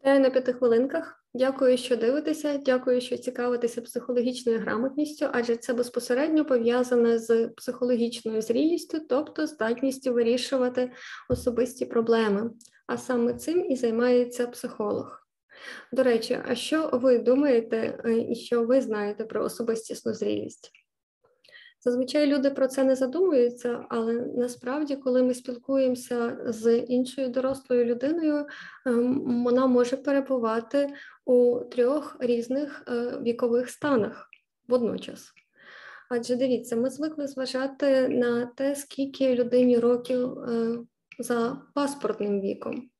Вітаю на п'яти хвилинках. Дякую, що дивитеся. Дякую, що цікавитеся психологічною грамотністю, адже це безпосередньо пов'язане з психологічною зрілістю, тобто здатністю вирішувати особисті проблеми. А саме цим і займається психолог. До речі, а що ви думаєте е, і що ви знаєте про особистісну зрілість? Зазвичай люди про це не задумуються, але насправді, коли ми спілкуємося з іншою дорослою людиною, ем, вона може перебувати у трьох різних е, вікових станах водночас. Адже дивіться, ми звикли зважати на те, скільки людині років е, за паспортним віком.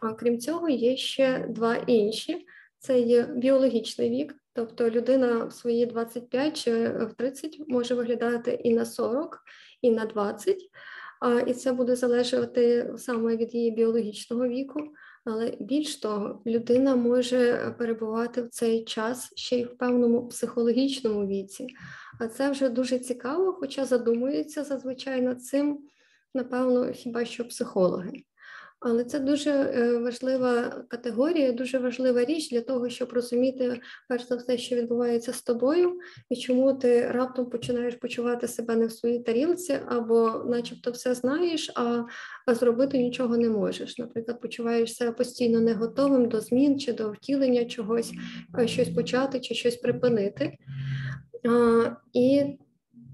А крім цього, є ще два інші: це є біологічний вік, Тобто людина в свої 25 чи в 30 може виглядати і на 40, і на 20, і це буде залежати саме від її біологічного віку. Але більш того, людина може перебувати в цей час ще й в певному психологічному віці. А це вже дуже цікаво, хоча задумуються зазвичай над цим, напевно, хіба що психологи. Але це дуже е, важлива категорія, дуже важлива річ для того, щоб розуміти перш за все, що відбувається з тобою, і чому ти раптом починаєш почувати себе не в своїй тарілці, або, начебто, все знаєш, а зробити нічого не можеш. Наприклад, почуваєшся постійно не готовим до змін чи до втілення чогось, е, щось почати чи щось припинити. І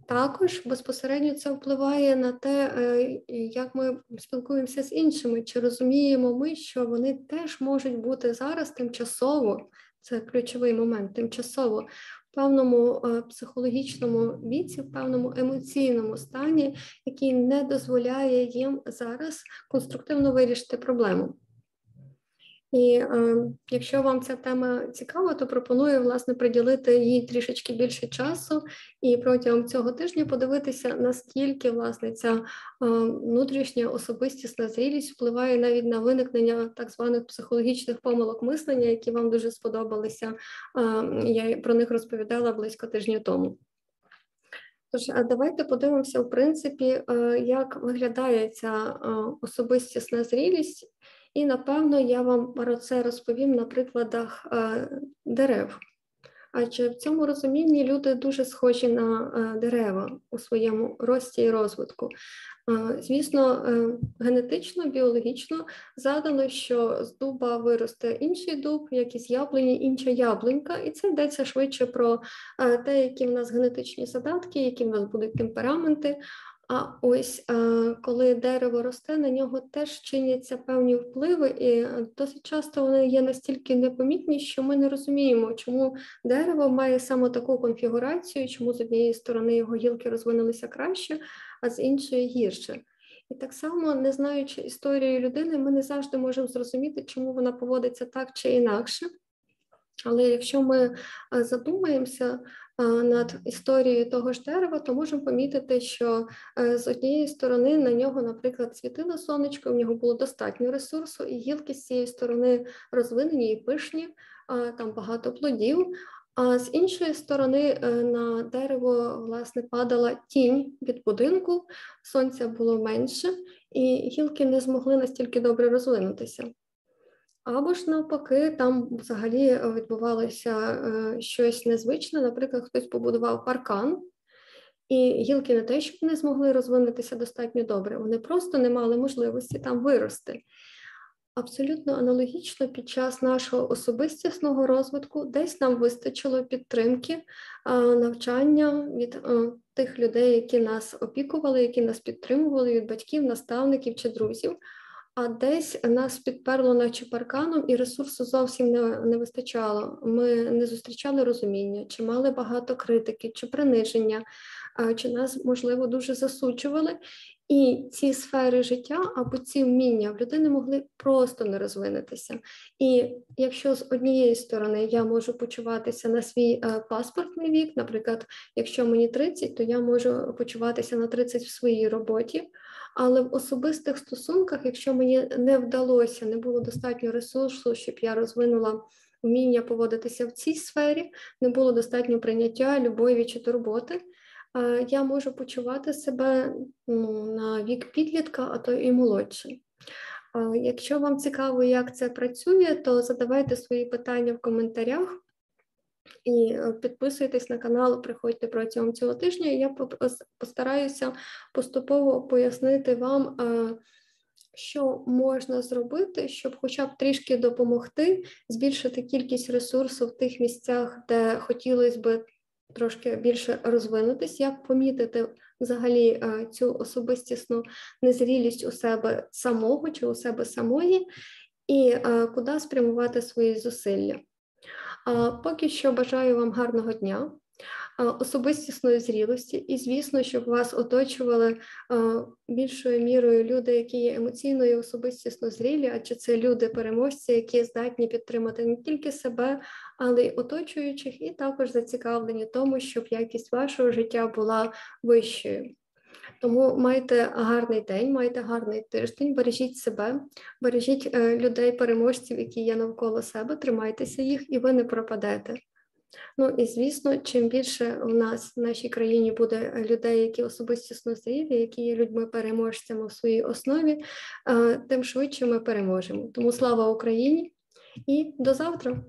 також безпосередньо це впливає на те, е, як ми спілкуємося з іншими, чи розуміємо ми, що вони теж можуть бути зараз тимчасово, це ключовий момент, тимчасово в певному е, психологічному віці, в певному емоційному стані, який не дозволяє їм зараз конструктивно вирішити проблему. І е, якщо вам ця тема цікава, то пропоную власне приділити їй трішечки більше часу, і протягом цього тижня подивитися, наскільки власне ця е, внутрішня особистісна зрілість впливає навіть на виникнення так званих психологічних помилок мислення, які вам дуже сподобалися. Е, я про них розповідала близько тижня тому. Тож, давайте подивимося, в принципі, е, як виглядає ця е, особистісна зрілість. І напевно я вам про це розповім на прикладах е, дерев. Адже в цьому розумінні люди дуже схожі на е, дерева у своєму рості і розвитку. Е, звісно, генетично, біологічно задано, що з дуба виросте інший дуб, як із яблуні, інша яблунька, і це йдеться швидше про те, які в нас генетичні задатки, які в нас будуть темпераменти. А ось е, коли дерево росте, на нього теж чиняться певні впливи, і досить часто вони є настільки непомітні, що ми не розуміємо, чому дерево має саме таку конфігурацію, чому з однієї сторони його гілки розвинулися краще, а з іншої гірше. І так само, не знаючи історію людини, ми не завжди можемо зрозуміти, чому вона поводиться так чи інакше. Але якщо ми е, задумаємося е, над історією того ж дерева, то можемо помітити, що е, з однієї сторони на нього, наприклад, світило сонечко, в нього було достатньо ресурсу, і гілки з цієї сторони розвинені і пишні, там багато плодів. А з іншої сторони на дерево власне падала тінь від будинку, сонця було менше, і гілки не змогли настільки добре розвинутися. Або ж навпаки, там взагалі відбувалося е, щось незвичне. Наприклад, хтось побудував паркан, і гілки не те, щоб не змогли розвинутися достатньо добре, вони просто не мали можливості там вирости. Абсолютно аналогічно під час нашого особистісного розвитку десь нам вистачило підтримки, навчання від е, тих людей, які нас опікували, які нас підтримували, від батьків, наставників чи друзів а десь нас підперло наче парканом, і ресурсу зовсім не, не вистачало. Ми не зустрічали розуміння, чи мали багато критики, чи приниження, чи нас, можливо, дуже засуджували. І ці сфери життя або ці вміння в людини могли просто не розвинутися. І якщо з однієї сторони я можу почуватися на свій е, паспортний вік, наприклад, якщо мені 30, то я можу почуватися на 30 в своїй роботі. Але в особистих стосунках, якщо мені не вдалося, не було достатньо ресурсу, щоб я розвинула вміння поводитися в цій сфері, не було достатньо прийняття, любові чи турботи, я можу почувати себе ну, на вік підлітка, а то і молодше. Якщо вам цікаво, як це працює, то задавайте свої питання в коментарях. І е, підписуйтесь на канал, приходьте протягом цього тижня. Я постараюся поступово пояснити вам, е, що можна зробити, щоб, хоча б трішки допомогти, збільшити кількість ресурсу в тих місцях, де хотілося б трошки більше розвинутись, як помітити взагалі е, цю особистісну незрілість у себе самого чи у себе самої, і куди спрямувати свої зусилля. Поки що бажаю вам гарного дня, особистісної зрілості, і, звісно, щоб вас оточували більшою мірою люди, які є емоційно і особистісно зрілі, адже це люди-переможці, які здатні підтримати не тільки себе, але й оточуючих, і також зацікавлені тому, щоб якість вашого життя була вищою. Тому майте гарний день, майте гарний тиждень, бережіть себе, бережіть е, людей, переможців, які є навколо себе, тримайтеся їх, і ви не пропадете. Ну і звісно, чим більше в нас в нашій країні буде людей, які особистісно зрілі, які є людьми-переможцями в своїй основі, е, тим швидше ми переможемо. Тому слава Україні і до завтра.